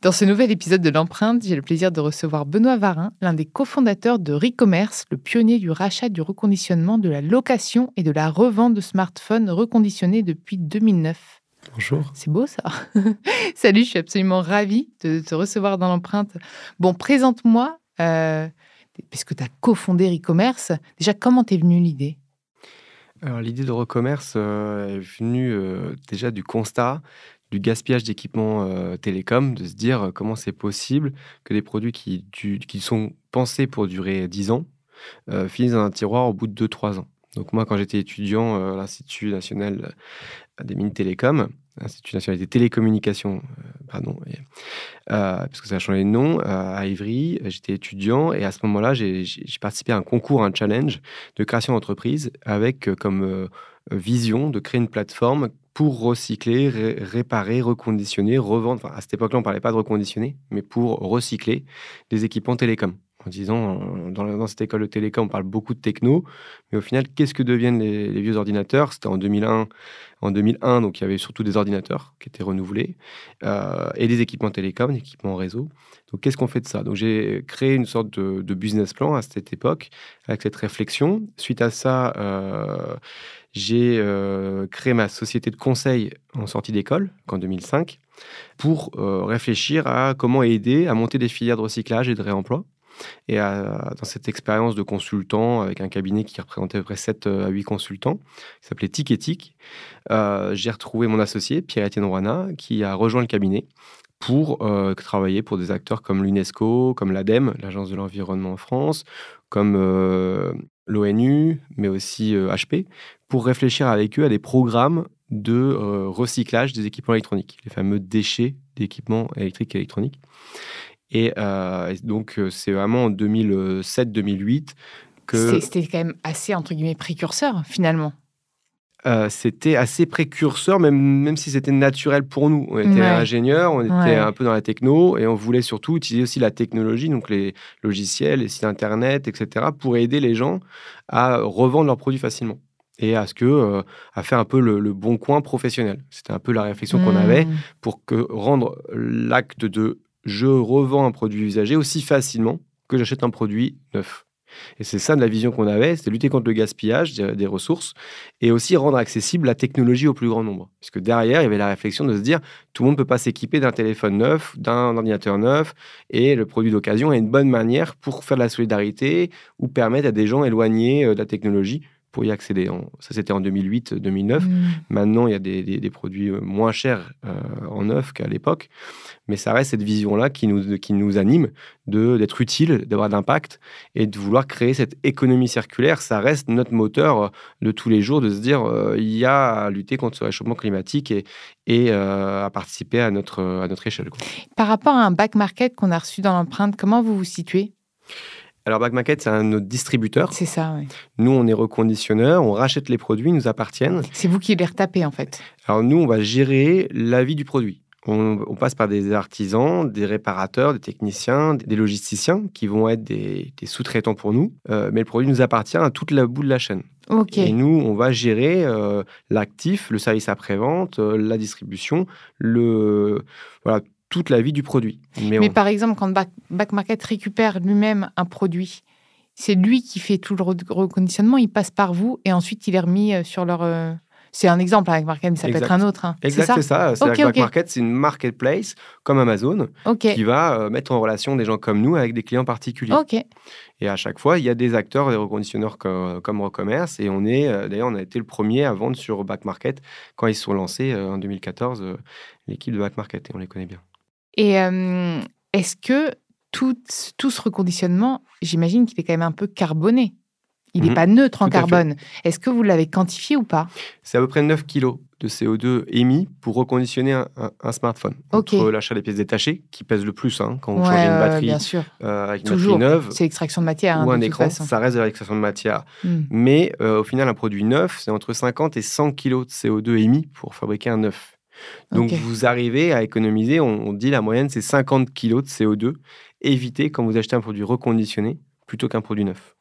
Dans ce nouvel épisode de l'empreinte, j'ai le plaisir de recevoir Benoît Varin, l'un des cofondateurs de Recommerce, le pionnier du rachat, du reconditionnement, de la location et de la revente de smartphones reconditionnés depuis 2009. Bonjour. C'est beau ça. Salut, je suis absolument ravie de te recevoir dans l'empreinte. Bon, présente-moi, euh, puisque tu as cofondé Recommerce. Déjà, comment t'es venue l'idée? Alors l'idée de Recommerce euh, est venue euh, déjà du constat du gaspillage d'équipements euh, télécom, de se dire euh, comment c'est possible que des produits qui, sont pensés pour durer 10 ans euh, finissent dans un tiroir au bout de 2-3 ans. Donc moi, quand j'étais étudiant à l'Institut national des mines télécom, l'Institut national des télécommunications, pardon, parce que ça a changé de nom, à Ivry, j'étais étudiant et à ce moment-là, j'ai participé à un concours, un challenge de création d'entreprise avec comme vision de créer une plateforme pour recycler, réparer, reconditionner, revendre. Enfin, à cette époque-là, on ne parlait pas de reconditionner, mais pour recycler des équipements télécom. En disant, dans, dans, cette école de télécom, on parle beaucoup de techno, mais au final, qu'est-ce que deviennent les, vieux ordinateurs? C'était en 2001, en 2001, donc il y avait surtout des ordinateurs qui étaient renouvelés euh, et des équipements télécom, des équipements réseau. Donc, qu'est-ce qu'on fait de ça? Donc, j'ai créé une sorte de, business plan à cette époque avec cette réflexion. Suite à ça, euh, j'ai euh, créé ma société de conseil en sortie d'école, en 2005, pour euh, réfléchir à comment aider à monter des filières de recyclage et de réemploi. Et dans cette expérience de consultant avec un cabinet qui représentait à peu près 7 à 8 consultants, qui s'appelait Tic euh, j'ai retrouvé mon associé, Pierre-Étienne Rouana, qui a rejoint le cabinet pour travailler pour des acteurs comme l'UNESCO, comme l'ADEME, l'Agence de l'environnement en France, comme l'ONU, mais aussi HP, pour réfléchir avec eux à des programmes de euh, recyclage des équipements électroniques, les fameux déchets d'équipements électriques et électroniques. Et, euh, donc, euh, c'est vraiment en 2007-2008 que... C'était quand même assez, entre guillemets, précurseur, finalement. c'était assez précurseur, même, même si c'était naturel pour nous. On était ingénieurs, on était un peu dans la techno, et on voulait surtout utiliser aussi la technologie, donc les logiciels, les sites internet, etc., pour aider les gens à revendre leurs produits facilement et à ce que euh, à faire un peu le, bon coin professionnel. C'était un peu la réflexion qu'on avait mmh. pour que rendre l'acte de je revends un produit usagé aussi facilement que j'achète un produit neuf. Et c'est ça de la vision qu'on avait, c'était lutter contre le gaspillage des ressources et aussi rendre accessible la technologie au plus grand nombre. Puisque derrière, il y avait la réflexion de se dire, tout le monde ne peut pas s'équiper d'un téléphone neuf, d'un ordinateur neuf, et le produit d'occasion est une bonne manière pour faire de la solidarité ou permettre à des gens éloignés euh, de la technologie pour y accéder. Ça, c'était en 2008-2009. Mm. Maintenant, il y a des, produits euh, moins chers euh, en neuf qu'à l'époque. Mais ça reste cette vision-là qui nous, qui nous anime d'être utile, d'avoir d'impact et de vouloir créer cette économie circulaire. Ça reste notre moteur euh, de tous les jours, de se dire il y a à lutter contre le réchauffement climatique et, et à participer à notre, à notre échelle. Par rapport à un back market qu'on a reçu dans l'empreinte, comment vous vous situez? Alors, Back Market, c'est un notre distributeur. C'est ça, oui. Nous, on est reconditionneurs, on rachète les produits, ils nous appartiennent. C'est vous qui les retapez, en fait. Alors, nous, on va gérer la vie du produit. On, passe par des artisans, des réparateurs, des techniciens, des logisticiens qui vont être des, sous-traitants pour nous. Euh, mais le produit nous appartient à toute la bout de la chaîne. Ok. Et nous, on va gérer euh, l'actif, le service après-vente, euh, la distribution, le, voilà, toute la vie du produit. Mais, par exemple, quand Back, Market récupère lui-même un produit, c'est lui qui fait tout le reconditionnement, il passe par vous et ensuite il est remis euh, sur leur. Euh, c'est un exemple avec Market, mais ça peut être un autre. Hein. Exact, c'est ça. Back Market, c'est une marketplace comme Amazon qui va euh, mettre en relation des gens comme nous avec des clients particuliers. Et à chaque fois, il y a des acteurs, des reconditionneurs comme, comme Recommerce. Et on est, d'ailleurs, on a été le premier à vendre sur Back Market quand ils se sont lancés en 2014, l'équipe de Back Market, et on les connaît bien. Et est-ce que tout, tout, ce reconditionnement, j'imagine qu'il est quand même un peu carboné Il n'est Mhm. pas neutre en carbone. Est-ce que vous l'avez quantifié ou pas? C'est à peu près 9 kg de CO2 émis pour reconditionner un, un- un smartphone. Ok. Entre l'achat des pièces détachées, qui pèsent le plus hein, quand vous Ouais, changez une batterie bien sûr. euh, avec une Toujours. batterie neuve C'est l'extraction de matière. hein, ou un écran, ça reste de l'extraction de matière. Hmm. Mais euh, au final, un produit neuf, c'est entre 50 et 100 kg de CO2 émis pour fabriquer un neuf. Donc vous arrivez à économiser, on, on dit la moyenne, c'est 50 kg de CO2 évité quand vous achetez un produit reconditionné plutôt qu'un produit neuf.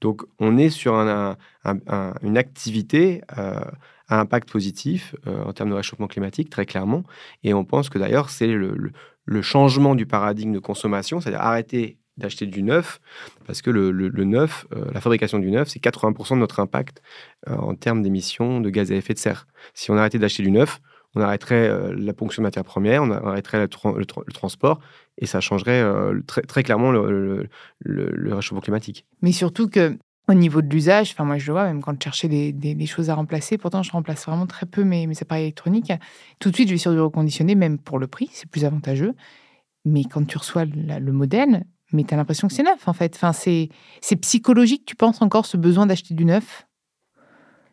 Donc on est sur un- un- un- une activité euh, à impact positif euh, en termes de réchauffement climatique, très clairement. Et on pense que d'ailleurs, c'est le, le- le changement du paradigme de consommation, c'est-à-dire arrêter d'acheter du neuf, parce que le, le- le neuf, euh, la fabrication du neuf, c'est 80% de notre impact euh, en termes d'émissions de gaz à effet de serre. Si on arrêtait d'acheter du neuf, on arrêterait euh, la ponction de matières premières, on arrêterait le, tra- le tra- le transport, et ça changerait euh, très, clairement le, réchauffement climatique. Mais surtout que au niveau de l'usage, enfin moi je le vois même quand je cherchais des, choses à remplacer, pourtant je remplace vraiment très peu mes, appareils électroniques. Tout de suite je vais sur du reconditionné, même pour le prix, c'est plus avantageux. Mais quand tu reçois le modèle, mais tu as l'impression que c'est neuf en fait. Enfin, c'est psychologique, tu penses encore ce besoin d'acheter du neuf?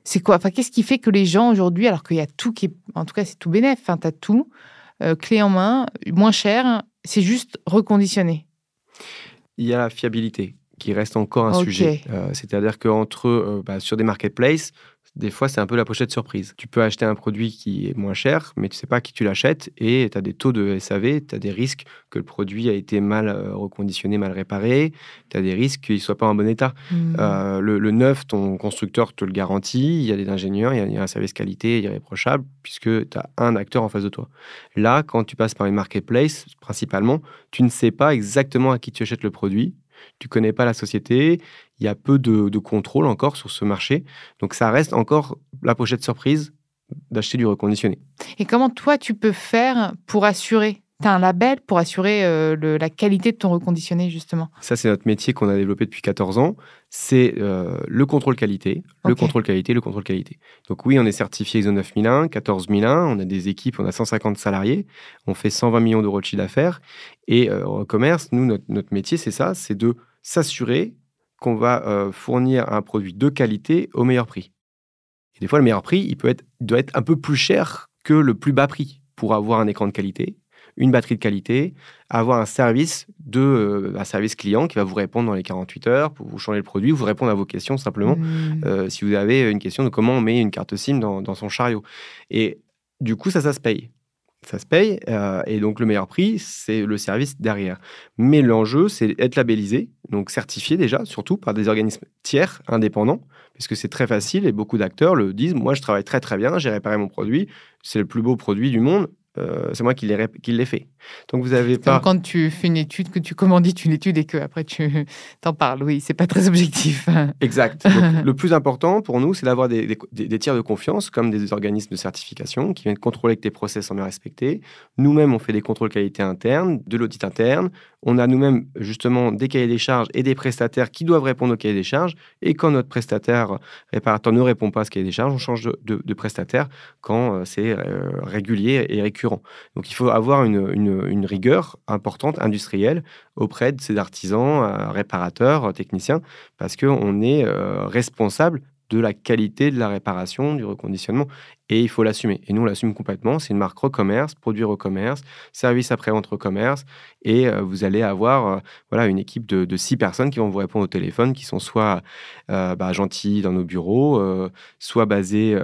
C'est quoi? Enfin, qu'est-ce qui fait que les gens aujourd'hui, alors qu'il y a tout qui est, en tout cas c'est tout bénef, enfin, tu as tout, euh, clé en main, moins cher, c'est juste reconditionné? Il y a la fiabilité qui reste encore un sujet. Euh, C'est-à-dire qu'entre euh, bah, sur des marketplaces, des fois, c'est un peu la pochette surprise. Tu peux acheter un produit qui est moins cher, mais tu sais pas à qui tu l'achètes et tu as des taux de SAV, tu as des risques que le produit a été mal euh, reconditionné, mal réparé, tu as des risques qu'il ne soit pas en bon état. Hmm. Euh, le, le neuf, ton constructeur te le garantit, il y a des ingénieurs, il y a, il y a un service qualité irréprochable, puisque tu as un acteur en face de toi. Là, quand tu passes par une marketplace, principalement, tu ne sais pas exactement à qui tu achètes le produit, tu connais pas la société, il y a peu de, de contrôle encore sur ce marché, donc ça reste encore la pochette surprise d'acheter du reconditionné. Et comment toi, tu peux faire pour assurer Tu as un label pour assurer euh, le- la qualité de ton reconditionné, justement. Ça, c'est notre métier qu'on a développé depuis 14 ans. C'est euh, le contrôle qualité, le contrôle qualité, le contrôle qualité. Donc oui, on est certifié ISO 9001, 14001, on a des équipes, on a 150 salariés, on fait 120 millions d'euros de chiffre d'affaires. Et euh, en commerce, nous, notre, notre métier, c'est ça, c'est de s'assurer qu'on va euh, fournir un produit de qualité au meilleur prix. Et des fois, le meilleur prix, il, peut être, il doit être un peu plus cher que le plus bas prix pour avoir un écran de qualité, une batterie de qualité, avoir un service de euh, un service client qui va vous répondre dans les 48 heures pour vous changer le produit, vous répondre à vos questions simplement. Hmm. Euh, si vous avez une question de comment on met une carte SIM dans, dans son chariot. Et du coup, ça, ça se paye. Ça se paye. euh, et donc, le meilleur prix, c'est le service derrière. Mais l'enjeu, c'est être labellisé, donc certifié déjà, surtout par des organismes tiers, indépendants, parce que c'est très facile et beaucoup d'acteurs le disent. Moi, je travaille très, très bien, j'ai réparé mon produit, c'est le plus beau produit du monde. Euh, c'est moi qui l'ai rép- qui l'ai fait. Donc vous avez Comme pas. quand tu fais une étude, que tu commandites une étude et que après tu t'en parles. Oui, c'est pas très objectif. Exact. Donc, le plus important pour nous, c'est d'avoir des, des- des tiers de confiance, comme des organismes de certification, qui viennent contrôler que tes process sont bien respectés. Nous-mêmes, on fait des contrôles qualité internes, de l'audit interne. On a nous-mêmes, justement, des cahiers des charges et des prestataires qui doivent répondre aux cahiers des charges. Et quand notre prestataire réparateur ne répond pas à ce cahier des charges, on change de, de- de prestataire quand euh, c'est euh, régulier et récurrent. Donc, il faut avoir une, une- une rigueur importante, industrielle, auprès de ces artisans, euh, réparateurs, techniciens, parce qu'on est euh, responsable de la qualité de la réparation, du reconditionnement, et il faut l'assumer. Et nous, on l'assume complètement. C'est une marque recommerce, produit recommerce, service après-vente recommerce, et euh, vous allez avoir euh, voilà, une équipe de, de six personnes qui vont vous répondre au téléphone, qui sont soit euh, bah, gentilles dans nos bureaux, euh, soit basées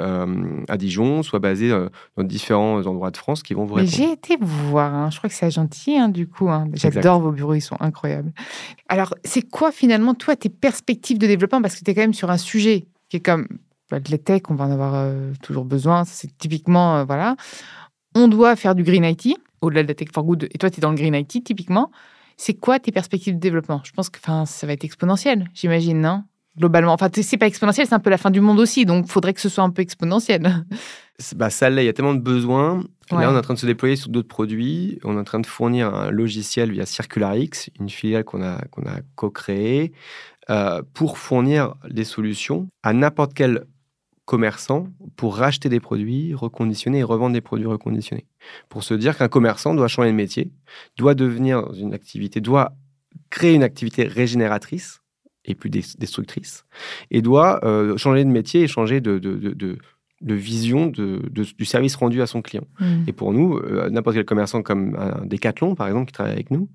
à Dijon, soit basées dans différents endroits de France, qui vont vous répondre. j'ai été vous voir. hein. Je crois que c'est gentil, hein, du coup. hein. J'adore vos bureaux, ils sont incroyables. Alors, c'est quoi finalement, toi, tes perspectives de développement? Parce que tu es quand même sur un sujet qui est comme bah, de la tech, on va en avoir euh, toujours besoin. C'est typiquement, euh, voilà. On doit faire du green IT, au-delà de la tech for good. Et toi, tu es dans le green IT, typiquement. C'est quoi tes perspectives de développement? Je pense que ça va être exponentiel, j'imagine, non? Globalement. Enfin, c'est pas exponentiel, c'est un peu la fin du monde aussi. Donc, il faudrait que ce soit un peu exponentiel. Bah, ça l'est, il y a tellement de besoins. Ouais. Là, on est en train de se déployer sur d'autres produits. On est en train de fournir un logiciel via CircularX, une filiale qu'on a, qu'on a co-créée, euh, pour fournir des solutions à n'importe quel commerçant pour racheter des produits reconditionnés et revendre des produits reconditionnés. Pour se dire qu'un commerçant doit changer de métier, doit devenir dans une activité, doit créer une activité régénératrice et plus destructrice, et doit changer de métier et changer de, de vision du service rendu à son client. Mmh. Et pour nous, n'importe quel commerçant comme un Decathlon, par exemple, qui travaille avec nous,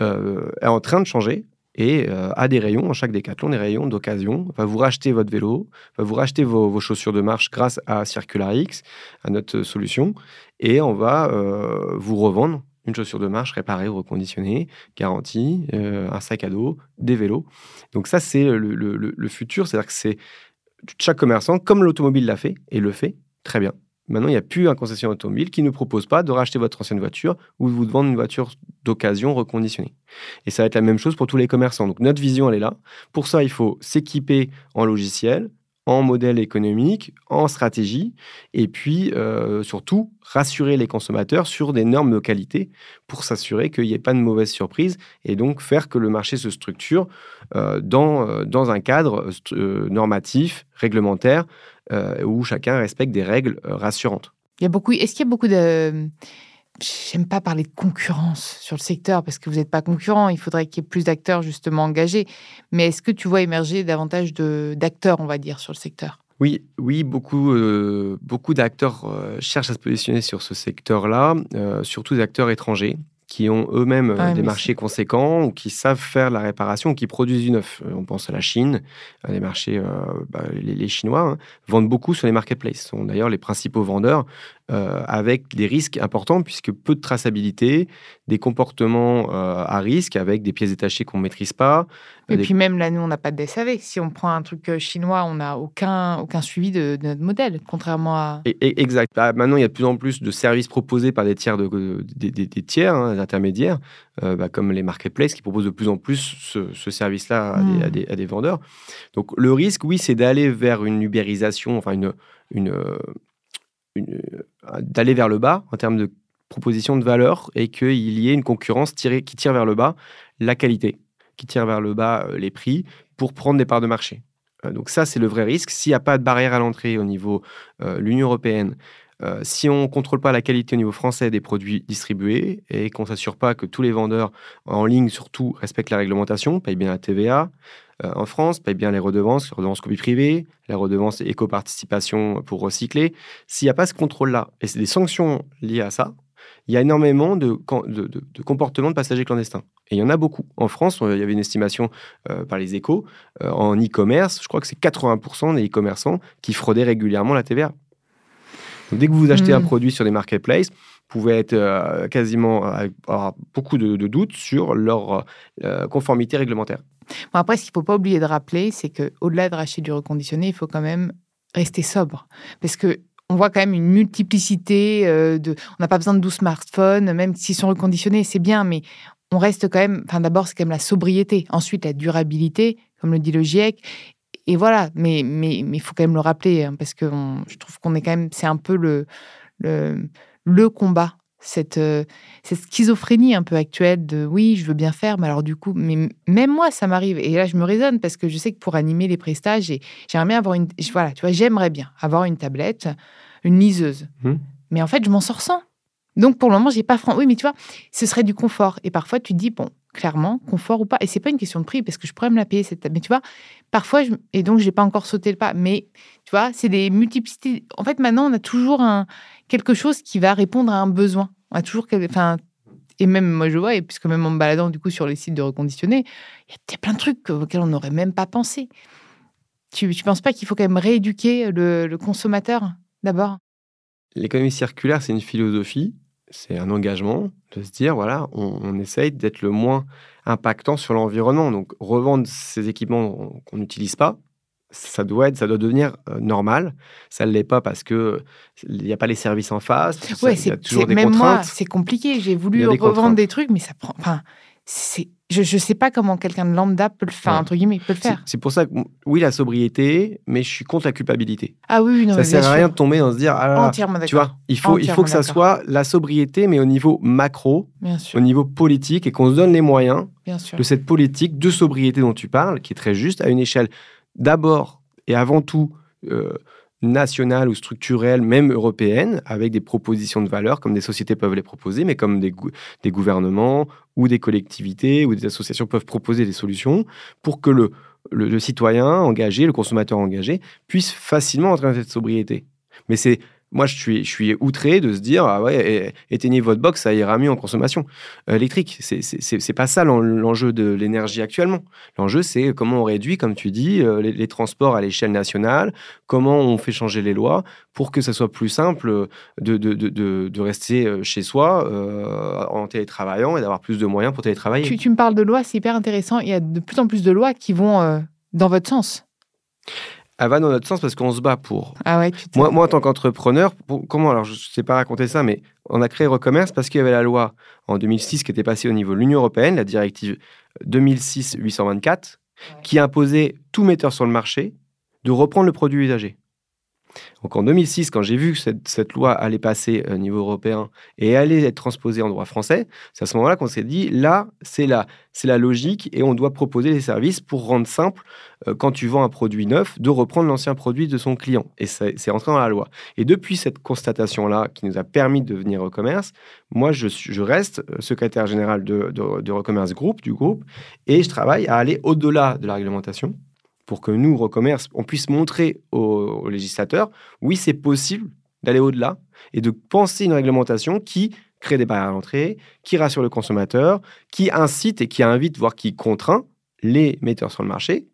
est en train de changer et euh, a des rayons, en chaque décathlon, des rayons d'occasion. Va vous racheter votre vélo, va vous racheter vos, chaussures de marche grâce à CircularX, à notre solution, et on va euh, vous revendre une chaussure de marche réparée ou reconditionnée, garantie, euh, un sac à dos, des vélos. Donc ça, c'est le, le futur, c'est-à-dire que c'est chaque commerçant, comme l'automobile l'a fait, et le fait, très bien, Maintenant, il n'y a plus un concessionnaire automobile qui ne propose pas de racheter votre ancienne voiture ou de vous vendre une voiture d'occasion reconditionnée. Et ça va être la même chose pour tous les commerçants. Donc notre vision, elle est là. Pour ça, il faut s'équiper en logiciel, en modèle économique, en stratégie, et puis euh, surtout rassurer les consommateurs sur des normes de qualité pour s'assurer qu'il n'y ait pas de mauvaises surprises et donc faire que le marché se structure euh, dans, euh, dans un cadre normatif, réglementaire, où chacun respecte des règles rassurantes. Il y a beaucoup. Est-ce qu'il y a beaucoup de J'aime pas parler de concurrence sur le secteur parce que vous n'êtes pas concurrent. Il faudrait qu'il y ait plus d'acteurs justement engagés. Mais est-ce que tu vois émerger davantage d'acteurs, on va dire, sur le secteur? Oui, oui, beaucoup, euh, beaucoup d'acteurs euh, cherchent à se positionner sur ce secteur-là, euh, surtout des acteurs étrangers qui ont eux-mêmes des marchés conséquents ou qui savent faire la réparation, ou qui produisent du neuf. On pense à la Chine, les marchés, bah, les, Chinois hein, vendent beaucoup sur les marketplaces. Ce sont d'ailleurs les principaux vendeurs euh, avec des risques importants puisque peu de traçabilité, des comportements euh, à risque avec des pièces détachées qu'on ne maîtrise pas. Euh, Et puis même là, nous, on n'a pas de SAV. Si on prend un truc chinois, on n'a aucun, aucun suivi de, notre modèle, contrairement à... exact. Bah, maintenant, il y a de plus en plus de services proposés par des tiers, de, des, tiers hein, des intermédiaires, bah, comme les marketplaces qui proposent de plus en plus ce, service-là à, hmm. à, des vendeurs. Donc le risque, oui, c'est d'aller vers une ubérisation, enfin une, une, d'aller vers le bas en termes de proposition de valeur et qu'il y ait une concurrence qui tire vers le bas la qualité, qui tire vers le bas euh, les prix pour prendre des parts de marché. Euh, donc ça, c'est le vrai risque. S'il n'y a pas de barrière à l'entrée au niveau de euh, l'Union européenne, si on ne contrôle pas la qualité au niveau français des produits distribués et qu'on ne s'assure pas que tous les vendeurs en ligne, surtout, respectent la réglementation, payent bien la TVA, euh, en France payent bien les redevances, les redevances copie privée, la redevance éco-participation pour recycler. S'il n'y a pas ce contrôle-là, et c'est des sanctions liées à ça, il y a énormément de, de, comportements de passagers clandestins. Et il y en a beaucoup. En France, il y avait une estimation euh, par les échos, euh, en e-commerce, je crois que c'est 80% des e-commerçants qui fraudaient régulièrement la TVA. dès que vous achetez un mmh. produit sur des marketplaces, vous pouvez être quasiment avoir beaucoup de, doutes sur leur conformité réglementaire. Bon, après, ce qu'il ne faut pas oublier de rappeler, c'est qu'au-delà de racheter du reconditionné, il faut quand même rester sobre. Parce que on voit quand même une multiplicité euh, de. On n'a pas besoin de 12 smartphones, même s'ils sont reconditionnés, c'est bien, mais on reste quand même. Enfin, d'abord, c'est quand même la sobriété. Ensuite, la durabilité, comme le dit le GIEC. Et voilà, mais il mais, mais faut quand même le rappeler, hein, parce que je trouve qu'on est quand même. C'est un peu le, le, le combat cette, euh, cette schizophrénie un peu actuelle de oui, je veux bien faire, mais alors du coup, mais même moi, ça m'arrive. Et là, je me raisonne parce que je sais que pour animer les prestages, j'aimerais bien avoir une. Voilà, tu vois, j'aimerais bien avoir une tablette, une liseuse. Mmh. Mais en fait, je m'en sors sans. Donc pour le moment, j'ai pas franc. Oui, mais tu vois, ce serait du confort. Et parfois, tu te dis bon, clairement, confort ou pas. Et c'est pas une question de prix parce que je pourrais me la payer cette table. Mais tu vois, parfois, et donc j'ai pas encore sauté le pas. Mais tu vois, c'est des multiplicités. En fait, maintenant, on a toujours quelque chose qui va répondre à un besoin. On a toujours, enfin, et même moi je vois, et puisque même en me baladant du coup sur les sites de reconditionnés, il y a plein de trucs auxquels on n'aurait même pas pensé. Tu ne penses pas qu'il faut quand même rééduquer le, consommateur d'abord? L'économie circulaire, c'est une philosophie, c'est un engagement de se dire, voilà, on, on essaye d'être le moins impactant sur l'environnement. Donc, revendre ces équipements qu'on n'utilise pas, ça doit être, ça doit devenir euh, normal. Ça ne l'est pas parce que il n'y a pas les services en face. Ouais, c'est toujours des même moi, c'est compliqué. J'ai voulu revendre des trucs, mais ça prend. Enfin, c'est je ne sais pas comment quelqu'un de lambda peut le faire, entre guillemets, peut le faire. C'est pour ça que, oui, la sobriété, mais je suis contre la culpabilité. Ah oui, non, Ça sert à rien de tomber dans se dire, ah là, tu vois, il faut, il faut que ça soit la sobriété, mais au niveau macro, au niveau politique, et qu'on se donne les moyens de cette politique de sobriété dont tu parles, qui est très juste, à une échelle d'abord et avant tout euh, nationales ou structurelles, même européennes, avec des propositions de valeur, comme des sociétés peuvent les proposer, mais comme des, gouvernements ou des collectivités ou des associations peuvent proposer des solutions pour que le, le, citoyen engagé, le consommateur engagé, puisse facilement entrer dans cette sobriété. Mais c'est moi, je suis, outré de se dire, ah éteignez votre box, ça ira mieux en consommation euh, électrique. C'est, c'est, pas ça l'enjeu de l'énergie actuellement. L'enjeu, c'est comment on réduit, comme tu dis, euh, les, transports à l'échelle nationale, comment on fait changer les lois pour que ça soit plus simple de, rester euh, chez soi en télétravaillant et d'avoir plus de moyens pour télétravailler. Tu me parles de lois, c'est hyper intéressant. Il y a de plus en plus de lois qui vont dans votre sens elle va dans notre sens parce qu'on se bat pour. Ah ouais, moi, moi, en tant qu'entrepreneur, comment Alors, je ne sais pas raconter ça, mais on a créé Recommerce parce qu'il y avait la loi en 2006 qui était passée au niveau de l'Union européenne, la directive 2006-824, qui imposait tout metteur sur le marché de reprendre le produit usagé. Donc en 2006, quand j'ai vu que cette, loi allait passer au niveau européen et allait être transposée en droit français, c'est à ce moment-là qu'on s'est dit, là, c'est la, c'est la logique et on doit proposer des services pour rendre simple, euh, quand tu vends un produit neuf, de reprendre l'ancien produit de son client. Et c'est entré dans la loi. Et depuis cette constatation-là, qui nous a permis de devenir e-commerce, moi, je, reste euh, secrétaire général de, de, de e-commerce group, du groupe, et je travaille à aller au-delà de la réglementation pour que nous, Recommerce, on puisse montrer aux, législateurs, oui, c'est possible d'aller au-delà et de penser une réglementation qui crée des barrières à l'entrée, qui rassure le consommateur, qui incite et qui invite, voire qui contraint les metteurs sur le marché,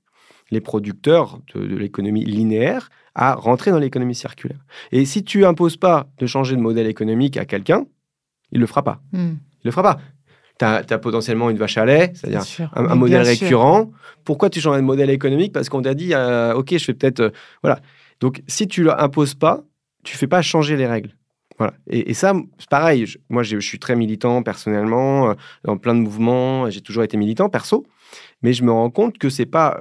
les producteurs de, l'économie linéaire, à rentrer dans l'économie circulaire. Et si tu imposes pas de changer de modèle économique à quelqu'un, il le fera pas. Hmm. Il le fera pas tu as, potentiellement une vache à lait, c'est-à-dire un, modèle récurrent. Pourquoi tu changes de modèle économique? Parce qu'on t'a dit, euh, OK, je fais peut-être. Euh, voilà. Donc, si tu ne l'imposes pas, tu ne fais pas changer les règles. Voilà. Et, ça, c'est pareil. moi, je suis très militant personnellement, euh, dans plein de mouvements. J'ai toujours été militant perso. Mais je me rends compte que c'est pas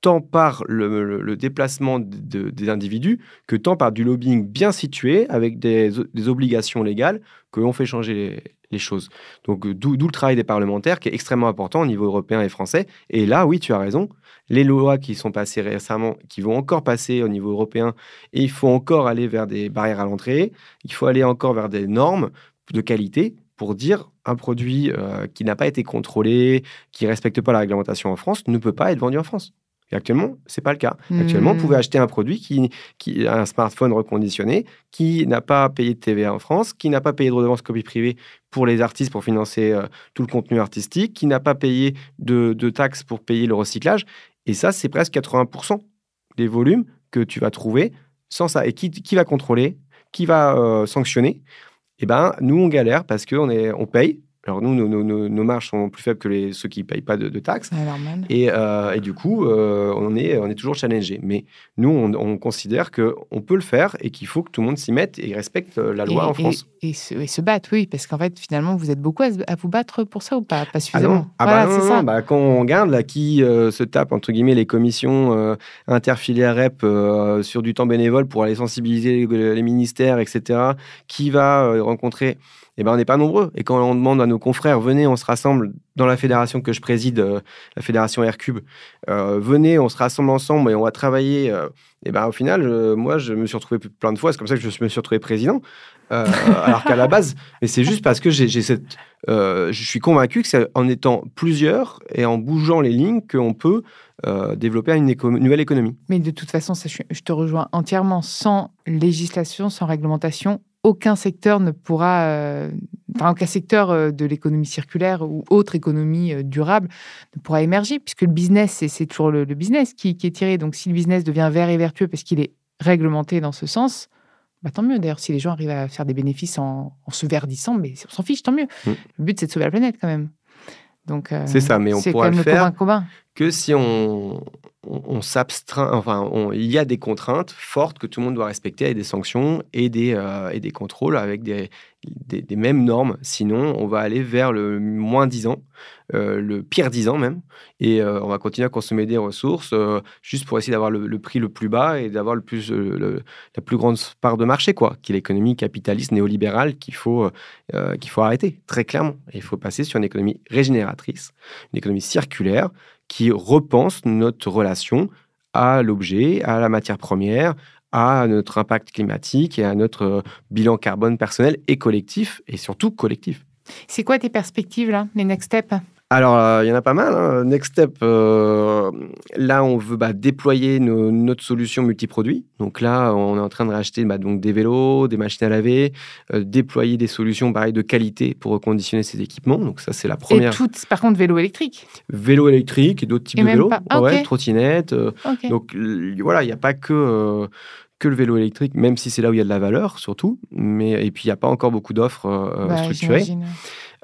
tant par le, déplacement des individus que tant par du lobbying bien situé avec des, des obligations légales que l'on fait changer les, les choses. Donc d'où le travail des parlementaires qui est extrêmement important au niveau européen et français. Et là, oui, tu as raison. Les lois qui sont passées récemment, qui vont encore passer au niveau européen, et il faut encore aller vers des barrières à l'entrée, il faut aller encore vers des normes de qualité pour dire un produit euh, qui n'a pas été contrôlé, qui respecte pas la réglementation en France, ne peut pas être vendu en France. Et actuellement, c'est pas le cas. Actuellement, vous pouvez hmm. acheter un produit qui, qui un smartphone reconditionné, qui n'a pas payé de TVA en France, qui n'a pas payé de redevance copie privée pour les artistes pour financer euh, tout le contenu artistique, qui n'a pas payé de, de, taxes pour payer le recyclage. Et ça, c'est presque 80% des volumes que tu vas trouver sans ça. Et qui, qui va contrôler? Qui va euh, sanctionner? Eh ben, nous, on galère parce qu'on on paye, alors nous, nos, marges sont plus faibles que les, ceux qui ne payent pas de, taxes. Et, euh, et, du coup, euh, on, est, on est toujours challengé. Mais nous, on, considère qu'on peut le faire et qu'il faut que tout le monde s'y mette et respecte euh, la loi en France. Et, se, battre, oui, parce qu'en fait, finalement, vous êtes beaucoup à, vous battre pour ça ou pas? Pas ah suffisamment ah, bah non, ça. Bah, quand on regarde là, qui se tape, entre guillemets, les commissions interfilières REP sur du temps bénévole pour aller sensibiliser les, les ministères, etc., qui va rencontrer eh ben, on n'est pas nombreux. Et quand on demande à nos confrères, venez, on se rassemble dans la fédération que je préside, euh, la fédération Aircube, euh, venez, on se rassemble ensemble et on va travailler. et euh, eh ben, au final, moi, je me suis retrouvé plein de fois, c'est comme ça que je me suis retrouvé président. alors qu'à la base, mais c'est juste parce que j'ai cette, je suis convaincu que c'est en étant plusieurs et en bougeant les lignes qu'on peut développer une, nouvelle économie. Mais de toute façon, je te rejoins entièrement. Sans législation, sans réglementation, aucun secteur ne pourra, euh, enfin aucun secteur euh, de l'économie circulaire ou autre économie euh, durable ne pourra émerger, puisque le business, c'est toujours le, business qui, est tiré. Donc si le business devient vert et vertueux parce qu'il est réglementé dans ce sens, bah, tant mieux. D'ailleurs, si les gens arrivent à faire des bénéfices en, se verdissant, mais on s'en fiche, tant mieux. Mm. Le but, c'est de sauver la planète quand même. Donc, c'est ça, mais on pourra le faire que si on, on, enfin, il y a des contraintes fortes que tout le monde doit respecter avec des sanctions et des, euh, et des contrôles avec des, des, mêmes normes. Sinon, on va aller vers le moins 10 ans, euh, le pire 10 ans même, et euh, on va continuer à consommer des ressources juste pour essayer d'avoir le, prix le plus bas et d'avoir le plus, la plus grande part de marché, quoi, qui est l'économie capitaliste néolibérale qu'il faut, qu'il faut arrêter, très clairement. il faut passer sur une économie régénératrice, une économie circulaire qui repense notre relation à l'objet, à la matière première, à notre impact climatique et à notre bilan carbone personnel et collectif, et surtout collectif. C'est quoi tes perspectives là, les next steps? Alors, euh, il y en a pas mal. Hein. Next step, euh, là, on veut bah, déployer notre solution multiproduit. Donc là, on est en train de racheter bah, donc des vélos, des machines à laver, euh, déployer des solutions pareil, de qualité pour reconditionner ces équipements. Donc ça, c'est la première. Et toutes, par contre, vélo électrique Vélo électrique et d'autres types de vélos. Ah, ouais, trottinettes. Donc voilà, il n'y a pas que que le vélo électrique, même si c'est là où il y a de la valeur, surtout. Mais, et puis, il n'y a pas encore beaucoup d'offres bah, structurées.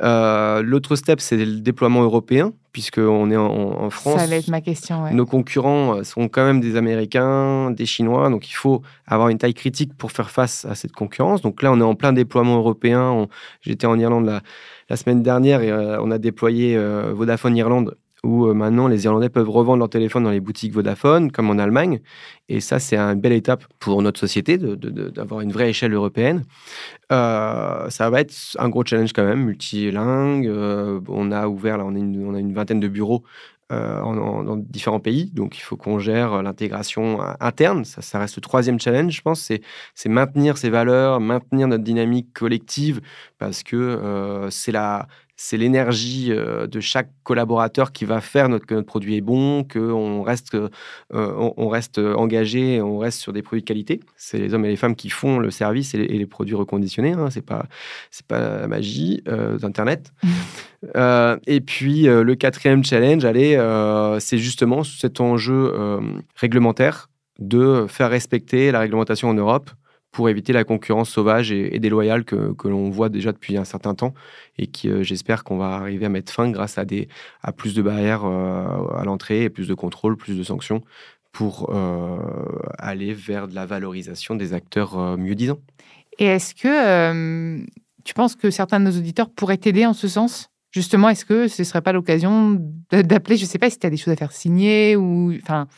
Euh, l'autre step, c'est le déploiement européen, puisqu'on est en, France. Ça allait être ma question. Nos concurrents euh, sont quand même des Américains, des Chinois, donc il faut avoir une taille critique pour faire face à cette concurrence. Donc là, on est en plein déploiement européen. J'étais en Irlande la, semaine dernière et euh, on a déployé Vodafone Irlande où euh, maintenant les Irlandais peuvent revendre leur téléphone dans les boutiques Vodafone, comme en Allemagne. Et ça, c'est une belle étape pour notre société d'avoir une vraie échelle européenne. Euh, ça va être un gros challenge quand même, multilingue. Euh, on a ouvert, là, on a une, vingtaine de bureaux dans différents pays. Donc, il faut qu'on gère l'intégration interne. Ça, ça, reste le troisième challenge, je pense. C'est maintenir ces valeurs, maintenir notre dynamique collective, parce que c'est la, c'est l'énergie euh, de chaque collaborateur qui va faire notre, que notre produit est bon, qu'on reste, euh, on, reste engagé, on reste sur des produits de qualité. C'est les hommes et les femmes qui font le service et les, produits reconditionnés. Hein. C'est pas, c'est pas la magie euh, d'Internet. et puis le quatrième challenge, allez, c'est justement cet enjeu réglementaire de faire respecter la réglementation en Europe pour éviter la concurrence sauvage et, déloyale que, l'on voit déjà depuis un certain temps et qui, euh, j'espère qu'on va arriver à mettre fin grâce à, des, à plus de barrières euh, à l'entrée, plus de contrôles, plus de sanctions pour euh, aller vers de la valorisation des acteurs mieux disants. Et est-ce que tu penses que certains de nos auditeurs pourraient t'aider en ce sens? Justement, est-ce que ce ne serait pas l'occasion d'appeler, je ne sais pas si tu as des choses à faire signer ou... Enfin,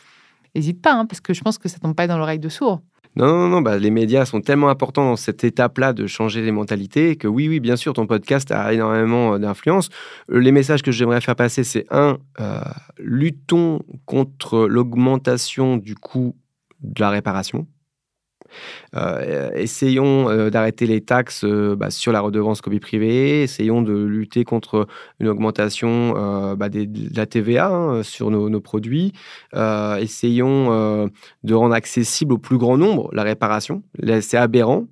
n'hésite pas, hein, parce que je pense que ça tombe pas dans l'oreille de sourd. Non, non, non, bah, les médias sont tellement importants dans cette étape-là de changer les mentalités que oui, oui, bien sûr, ton podcast a énormément euh, d'influence. Euh, les messages que j'aimerais faire passer, c'est un, euh, luttons contre l'augmentation du coût de la réparation. Euh, essayons euh, d'arrêter les taxes euh, bah, sur la redevance copie privée. Essayons de lutter contre une augmentation bah, de la TVA hein, sur nos, produits. essayons de rendre accessible au plus grand nombre la réparation. C'est aberrant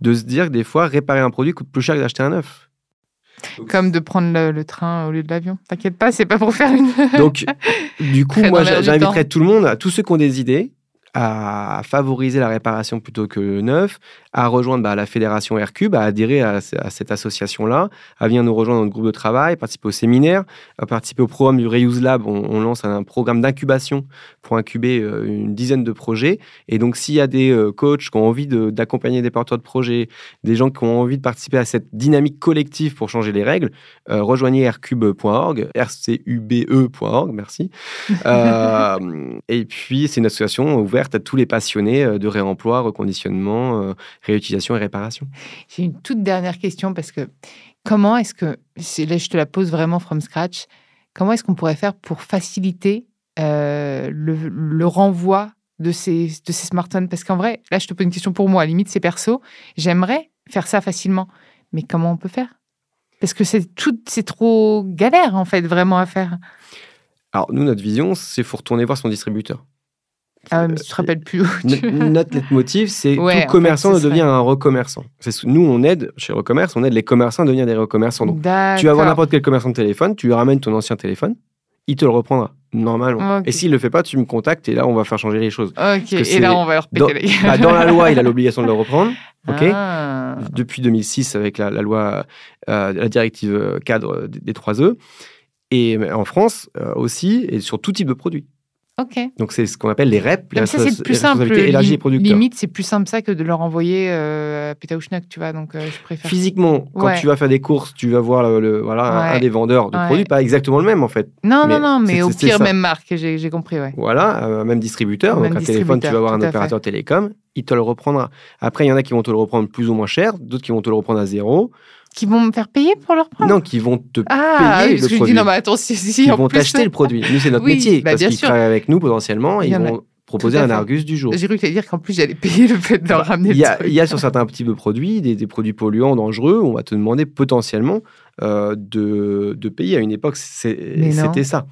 de se dire que des fois, réparer un produit coûte plus cher que d'acheter un neuf. Comme de prendre le, train au lieu de l'avion. T'inquiète pas, c'est pas pour faire une. Donc, du coup, moi, j'inviterais tout le monde, à tous ceux qui ont des idées, à favoriser la réparation plutôt que le neuf, à rejoindre bah, la fédération Aircube, à adhérer à, cette association-là, à venir nous rejoindre dans notre groupe de travail, participer au séminaire, à participer au programme du Reuse Lab. On, lance un programme d'incubation pour incuber euh, une dizaine de projets. Et donc, s'il y a des euh, coachs qui ont envie d'accompagner des porteurs de projets, des gens qui ont envie de participer à cette dynamique collective pour changer les règles, euh, rejoignez aircube.org, rcube.org, merci. et puis, c'est une association ouverte à tous les passionnés de réemploi, reconditionnement, réutilisation et réparation. J'ai une toute dernière question parce que comment est-ce que, là je te la pose vraiment from scratch, comment est-ce qu'on pourrait faire pour faciliter euh, le, renvoi de ces, de ces smartphones? Parce qu'en vrai, là je te pose une question pour moi, à limite c'est perso, j'aimerais faire ça facilement, mais comment on peut faire? Parce que c'est tout, c'est trop galère en fait vraiment à faire. Alors nous, notre vision, c'est faut retourner voir son distributeur. Ah, mais tu te rappelles plus. notre leitmotiv, c'est tout commerçant de devenir un recommerçant. Nous, on aide, chez Recommerce, on aide les commerçants à devenir des recommerçants. Donc, tu vas voir n'importe quel commerçant de téléphone, tu lui ramènes ton ancien téléphone, il te le reprendra normalement. Et s'il le fait pas, tu me contactes et là, on va faire changer les choses. Et là, on va leur péter dans, les bah, dans la loi, il a l'obligation de le reprendre. Ok. Ah. Depuis 2006, avec la, loi, euh, la directive cadre des 3E. Et en France euh, aussi, et sur tout type de produit. Donc c'est ce qu'on appelle les REP, les, ça, c'est plus simple. producteurs. Limite, c'est plus simple ça que de leur envoyer euh, à tu vois. Donc euh, je préfère. Physiquement, quand tu vas faire des courses, tu vas voir le, voilà un, des vendeurs de produits, pas exactement le même en fait. Non, non, non, mais au pire même marque, j'ai compris, ouais. Voilà, euh, même distributeur. donc un téléphone, tu vas voir un opérateur télécom, il te le reprendra. Après, il y en a qui vont te le reprendre plus ou moins cher, d'autres qui vont te le reprendre à zéro. Qui vont me faire payer pour leur prendre Non, qui vont te ah, payer le produit. dis, non, mais attends, si, si, Ils vont t'acheter le produit. Nous, c'est notre métier. Bah, parce qu'ils travaillent avec nous potentiellement. Ils vont proposer un. Argus du jour. J'ai cru que dire qu'en plus j'allais payer le fait de leur ramener Il le y, a, truc. il y a sur certains petits peu produits, des, des produits polluants dangereux, on va te demander potentiellement euh, de, de payer. À une époque, c'était ça.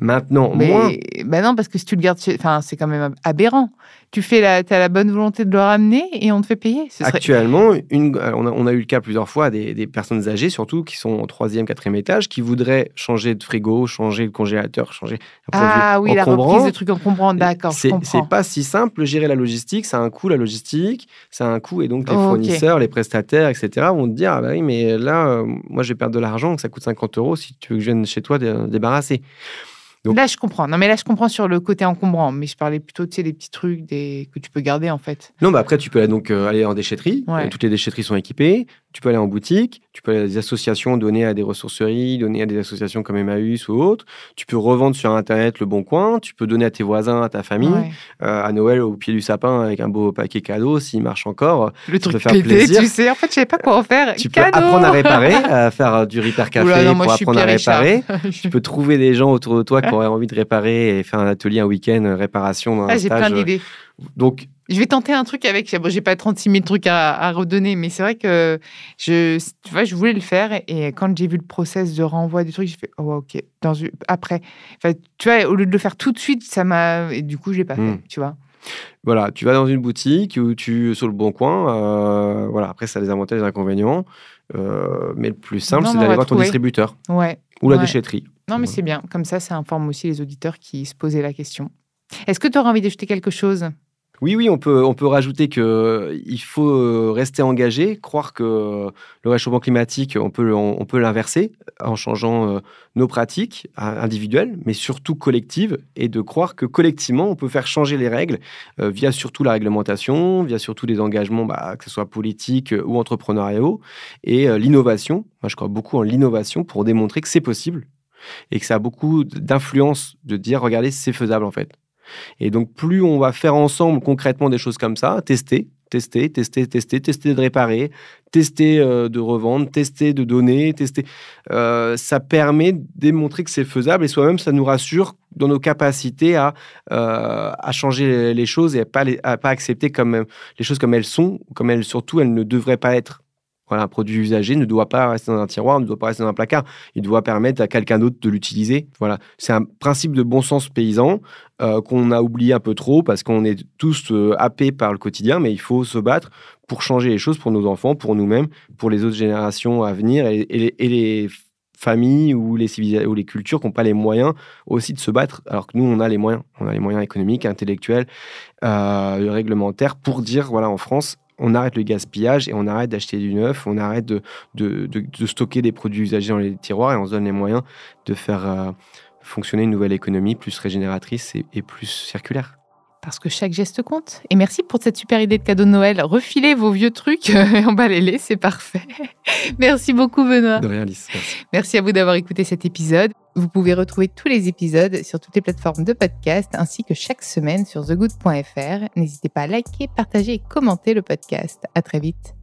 Maintenant, Mais moins. bah non, parce que si tu le gardes, chez- enfin, c'est quand même aberrant. Tu fais la, as la bonne volonté de le ramener et on te fait payer. Ce serait... Actuellement, une, on, a, on a eu le cas plusieurs fois des, des personnes âgées, surtout qui sont au troisième, quatrième étage, qui voudraient changer de frigo, changer de congélateur, changer Ah oui, la reprise des trucs encombrants, d'accord, C'est pas si simple, gérer la logistique, ça a un coût la logistique, ça a un coût et donc les Oh, fournisseurs, les prestataires, etc. vont te dire ah bah oui mais là euh, moi je vais perdre de l'argent, ça coûte 50 euros si tu veux que je vienne chez toi dé- débarrasser. Donc- Là, je comprends. Non, mais là, je comprends sur le côté encombrant. Mais je parlais plutôt, tu sais, des petits trucs des... que tu peux garder, en fait. Non, bah après, tu peux aller, donc euh, aller en déchetterie. Ouais. Euh, Toutes les déchetteries sont équipées. Tu peux aller en boutique. Tu peux aller à des associations, donner à des ressourceries, donner à des associations comme Emmaüs ou autres. Tu peux revendre sur Internet le bon coin. Tu peux donner à tes voisins, à ta famille, Ouais. euh, à Noël au pied du sapin avec un beau paquet cadeau s'il marche encore. Le truc faire pété, plaisir. tu sais. En fait, je savais pas quoi en faire. Tu peux apprendre à réparer, à faire du repair café Oula, non, moi, pour apprendre à réparer. Tu peux trouver des gens autour de toi qui auraient envie de réparer et faire un atelier un week-end euh, réparation dans un Ah, j'ai plein d'idées. Donc, Je vais tenter un truc avec. Bon, j'ai pas 36 000 trucs à, à redonner, mais c'est vrai que je, tu vois, je voulais le faire. Et quand j'ai vu le process de renvoi du truc, j'ai fait, oh, ok. Dans, après, Enfin, tu vois, au lieu de le faire tout de suite, ça m'a. Et du coup, je l'ai pas Hmm. fait, tu vois. Voilà, tu vas dans une boutique ou tu sur le bon coin. euh, voilà, après ça a des avantages et des inconvénients, euh, mais le plus simple c'est d'aller voir ton distributeur Ouais. Ou la Ouais. déchetterie. Non, mais c'est bien. Comme ça, ça informe aussi les auditeurs qui se posaient la question. Est-ce que tu aurais envie d'ajouter quelque chose? Oui, oui, on peut, on peut rajouter que euh, faut euh, rester engagé, croire que le réchauffement climatique, on peut, on, peut l'inverser en changeant euh, nos pratiques euh, individuelles, mais surtout collectives, et de croire que collectivement, on peut faire changer les règles euh, via surtout la réglementation, via surtout des engagements, bah, que ce soit politiques euh, ou entrepreneuriaux, et euh, l'innovation. Moi, je crois beaucoup en l'innovation pour démontrer que c'est possible et que ça a beaucoup d'influence de dire, regardez, c'est faisable en fait. Et donc, plus on va faire ensemble concrètement des choses comme ça, tester, tester, tester, tester, tester de réparer, tester euh, de revendre, tester de donner, tester, euh, ça permet de démontrer que c'est faisable et soi-même, ça nous rassure dans nos capacités à, euh, à changer les- choses et à pas, les- à pas accepter comme, les choses comme elles sont, comme elles surtout, elles ne devraient pas être. Voilà, un produit usagé ne doit pas rester dans un tiroir, ne doit pas rester dans un placard. Il doit permettre à quelqu'un d'autre de l'utiliser. Voilà, c'est un principe de bon sens paysan euh, qu'on a oublié un peu trop parce qu'on est tous euh, happés par le quotidien, mais il faut se battre pour changer les choses pour nos enfants, pour nous-mêmes, pour les autres générations à venir et, les- familles ou les, ou les cultures qui n'ont pas les moyens aussi de se battre, alors que nous, on a les moyens. On a les moyens économiques, intellectuels, euh, réglementaires pour dire, voilà, en France, on arrête le gaspillage et on arrête d'acheter du neuf, on arrête de, stocker des produits usagés dans les tiroirs et on se donne les moyens de faire euh, fonctionner une nouvelle économie plus régénératrice et plus circulaire. Parce que chaque geste compte. Et merci pour cette super idée de cadeau de Noël. Refilez vos vieux trucs et emballez-les, c'est parfait. merci beaucoup, Benoît. De rien. Merci. Merci à vous d'avoir écouté cet épisode. Vous pouvez retrouver tous les épisodes sur toutes les plateformes de podcast ainsi que chaque semaine sur thegood.fr. N'hésitez pas à liker, partager et commenter le podcast. À très vite.